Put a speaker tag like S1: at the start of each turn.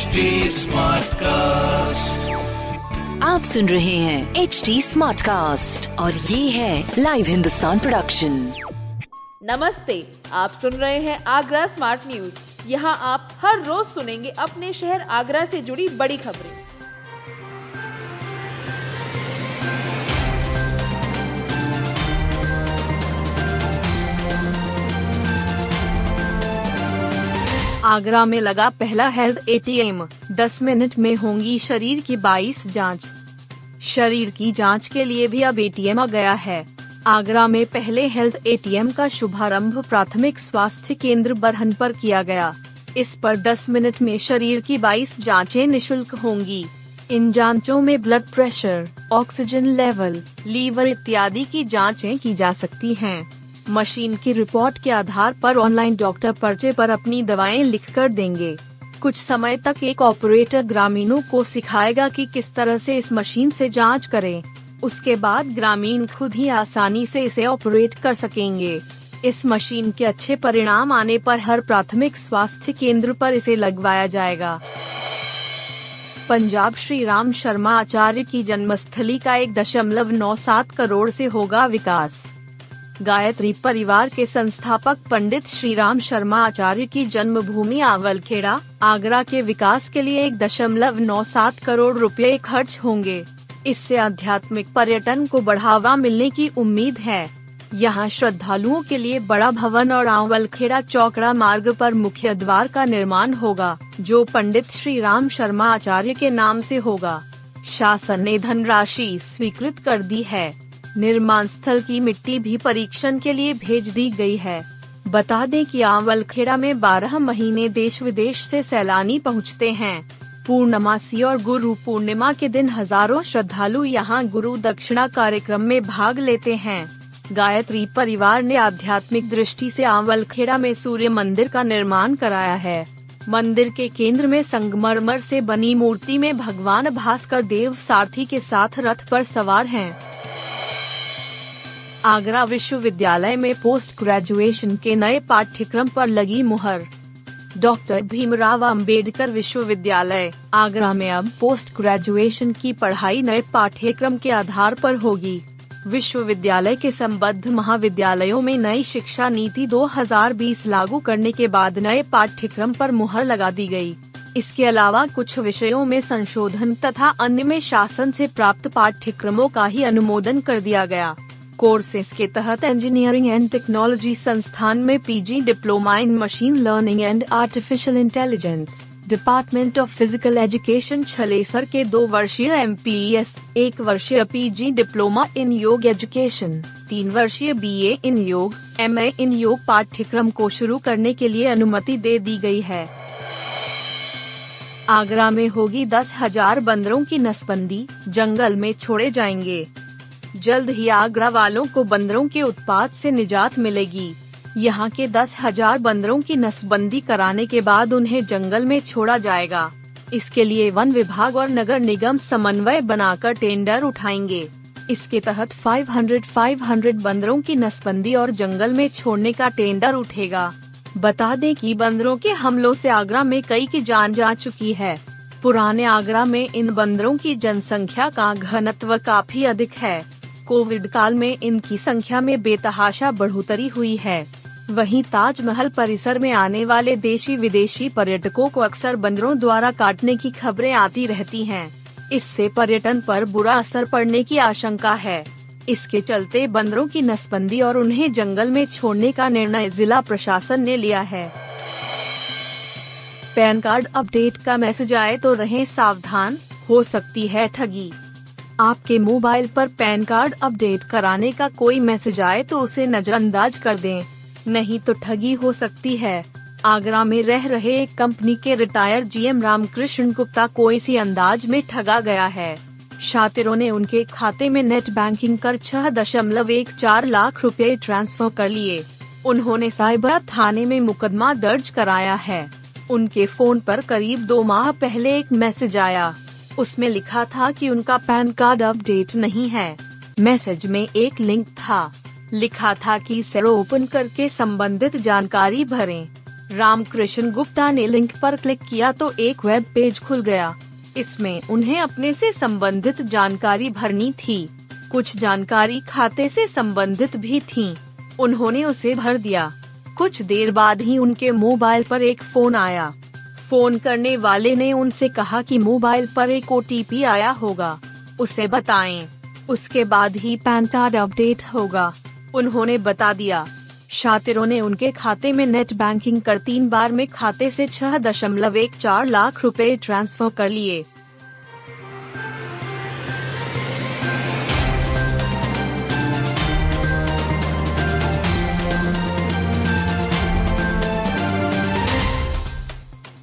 S1: HD cast
S2: आप सुन रहे हैं एच डी स्मार्ट कास्ट और ये है लाइव हिंदुस्तान प्रोडक्शन
S3: नमस्ते आप सुन रहे हैं आगरा स्मार्ट न्यूज़ यहाँ आप हर रोज सुनेंगे अपने शहर आगरा से जुड़ी बड़ी खबरें।
S4: आगरा में लगा पहला हेल्थ एटीएम। 10 मिनट में होंगी शरीर की 22 जाँच। शरीर की जाँच के लिए भी अब एटीएम आ गया है। आगरा में पहले हेल्थ एटीएम का शुभारंभ प्राथमिक स्वास्थ्य केंद्र बरहन पर किया गया। इस पर 10 मिनट में शरीर की 22 जांचें निशुल्क होंगी। इन जांचों में blood pressure, oxygen level, liver इत्यादि की जांचें की जा सकती हैं। मशीन की रिपोर्ट के आधार पर ऑनलाइन डॉक्टर पर्चे पर अपनी दवाएँ लिख कर देंगे। कुछ समय तक एक ऑपरेटर ग्रामीणों को सिखाएगा कि किस तरह से इस मशीन से जाँच करें। उसके बाद ग्रामीण खुद ही आसानी से इसे ऑपरेट कर सकेंगे। इस मशीन के अच्छे परिणाम आने पर हर प्राथमिक स्वास्थ्य केंद्र पर इसे लगवाया जाएगा। पंजाब श्री राम शर्मा आचार्य की जन्मस्थली का एक दशमलव नौ सात करोड़ से होगा विकास। गायत्री परिवार के संस्थापक पंडित श्री राम शर्मा आचार्य की जन्मभूमि आवलखेड़ा, आगरा के विकास के लिए एक दशमलव नौ सात करोड़ रुपए खर्च होंगे। इससे आध्यात्मिक पर्यटन को बढ़ावा मिलने की उम्मीद है। यहाँ श्रद्धालुओं के लिए बड़ा भवन और आवलखेड़ा चौकड़ा मार्ग पर मुख्य द्वार का निर्माण होगा, जो पंडित श्री राम शर्मा आचार्य के नाम से होगा। शासन ने धनराशि स्वीकृत कर दी है। निर्माण स्थल की मिट्टी भी परीक्षण के लिए भेज दी गई है। बता दें कि आवलखेड़ा में 12 महीने देश विदेश से सैलानी पहुँचते हैं। पूर्णमासी और गुरु पूर्णिमा के दिन हज़ारों श्रद्धालु यहाँ गुरु दक्षिणा कार्यक्रम में भाग लेते हैं। गायत्री परिवार ने आध्यात्मिक दृष्टि से आवलखेड़ा में सूर्य मंदिर का निर्माण कराया है। मंदिर के केंद्र में संगमरमर से बनी मूर्ति में भगवान भास्कर देव सारथी के साथ रथ पर सवार हैं। आगरा विश्वविद्यालय में पोस्ट ग्रेजुएशन के नए पाठ्यक्रम पर लगी मुहर। डॉक्टर भीमराव अंबेडकर विश्वविद्यालय, आगरा में अब पोस्ट ग्रेजुएशन की पढ़ाई नए पाठ्यक्रम के आधार पर होगी। विश्वविद्यालय के संबद्ध महाविद्यालयों में नई शिक्षा नीति 2020 लागू करने के बाद नए पाठ्यक्रम पर मुहर लगा दी गई। इसके अलावा कुछ विषयों में संशोधन तथा अन्य में शासन से प्राप्त पाठ्यक्रमों का ही अनुमोदन कर दिया गया। कोर्सेज के तहत इंजीनियरिंग एंड टेक्नोलॉजी संस्थान में PG diploma in machine learning and artificial intelligence department of physical education Chhalesar के दो वर्षीय एमपीएस एक वर्षीय पीजी डिप्लोमा इन योग एजुकेशन तीन वर्षीय बीए इन योग एमए इन योग पाठ्यक्रम को शुरू करने के लिए अनुमति दे दी गई है। आगरा में होगी दस हज़ार बंदरों की नसबंदी, जंगल में छोड़े जाएँगे। जल्द ही आगरा वालों को बंदरों के उत्पाद से निजात मिलेगी। यहाँ के दस हज़ार बंदरों की नसबंदी कराने के बाद उन्हें जंगल में छोड़ा जाएगा। इसके लिए वन विभाग और नगर निगम समन्वय बनाकर टेंडर उठाएँगे। इसके तहत 500 500 बंदरों की नसबंदी और जंगल में छोड़ने का टेंडर उठेगा। बता दें कि बंदरों के हमलों से आगरा में कई की जान जा चुकी है। पुराने आगरा में इन बंदरों की जनसंख्या का घनत्व काफ़ी अधिक है। कोविड काल में इनकी संख्या में बेतहाशा बढ़ोतरी हुई है। वहीं ताजमहल परिसर में आने वाले देशी विदेशी पर्यटकों को अक्सर बंदरों द्वारा काटने की खबरें आती रहती हैं। इससे पर्यटन पर बुरा असर पड़ने की आशंका है। इसके चलते बंदरों की नसबंदी और उन्हें जंगल में छोड़ने का निर्णय जिला प्रशासन ने लिया है। पैन कार्ड अपडेट का मैसेज आए तो रहें सावधान, हो सकती है ठगी। आपके मोबाइल पर पैन कार्ड अपडेट कराने का कोई मैसेज आए तो उसे नजरअंदाज कर दें। नहीं तो ठगी हो सकती है। आगरा में रह रहे एक कंपनी के रिटायर जीएम रामकृष्ण गुप्ता को इसी अंदाज में ठगा गया है। शातिरों ने उनके खाते में नेट बैंकिंग कर छह दशमलव एक चार लाख रुपए ट्रांसफ़र कर लिए। उन्होंने साइबर थाने में मुकदमा दर्ज कराया है। उनके फ़ोन पर करीब दो माह पहले एक मैसेज आया। उसमें लिखा था कि उनका पैन कार्ड अपडेट नहीं है। मैसेज में एक लिंक था। लिखा था कि इसे ओपन करके संबंधित जानकारी भरें। रामकृष्ण गुप्ता ने लिंक पर क्लिक किया तो एक वेब पेज खुल गया। इसमें उन्हें अपने से संबंधित जानकारी भरनी थी। कुछ जानकारी खाते से संबंधित भी थी। उन्होंने उसे भर दिया। कुछ देर बाद ही उनके मोबाइल पर एक फ़ोन आया। फ़ोन करने वाले ने उनसे कहा कि मोबाइल पर एक ओटीपी आया होगा। उसे बताएँ। उसके बाद ही पैन कार्ड अपडेट होगा। उन्होंने बता दिया। शातिरों ने उनके खाते में नेट बैंकिंग कर तीन बार में खाते से छह दशमलव एक चार लाख रुपए ट्रांसफ़र कर लिए।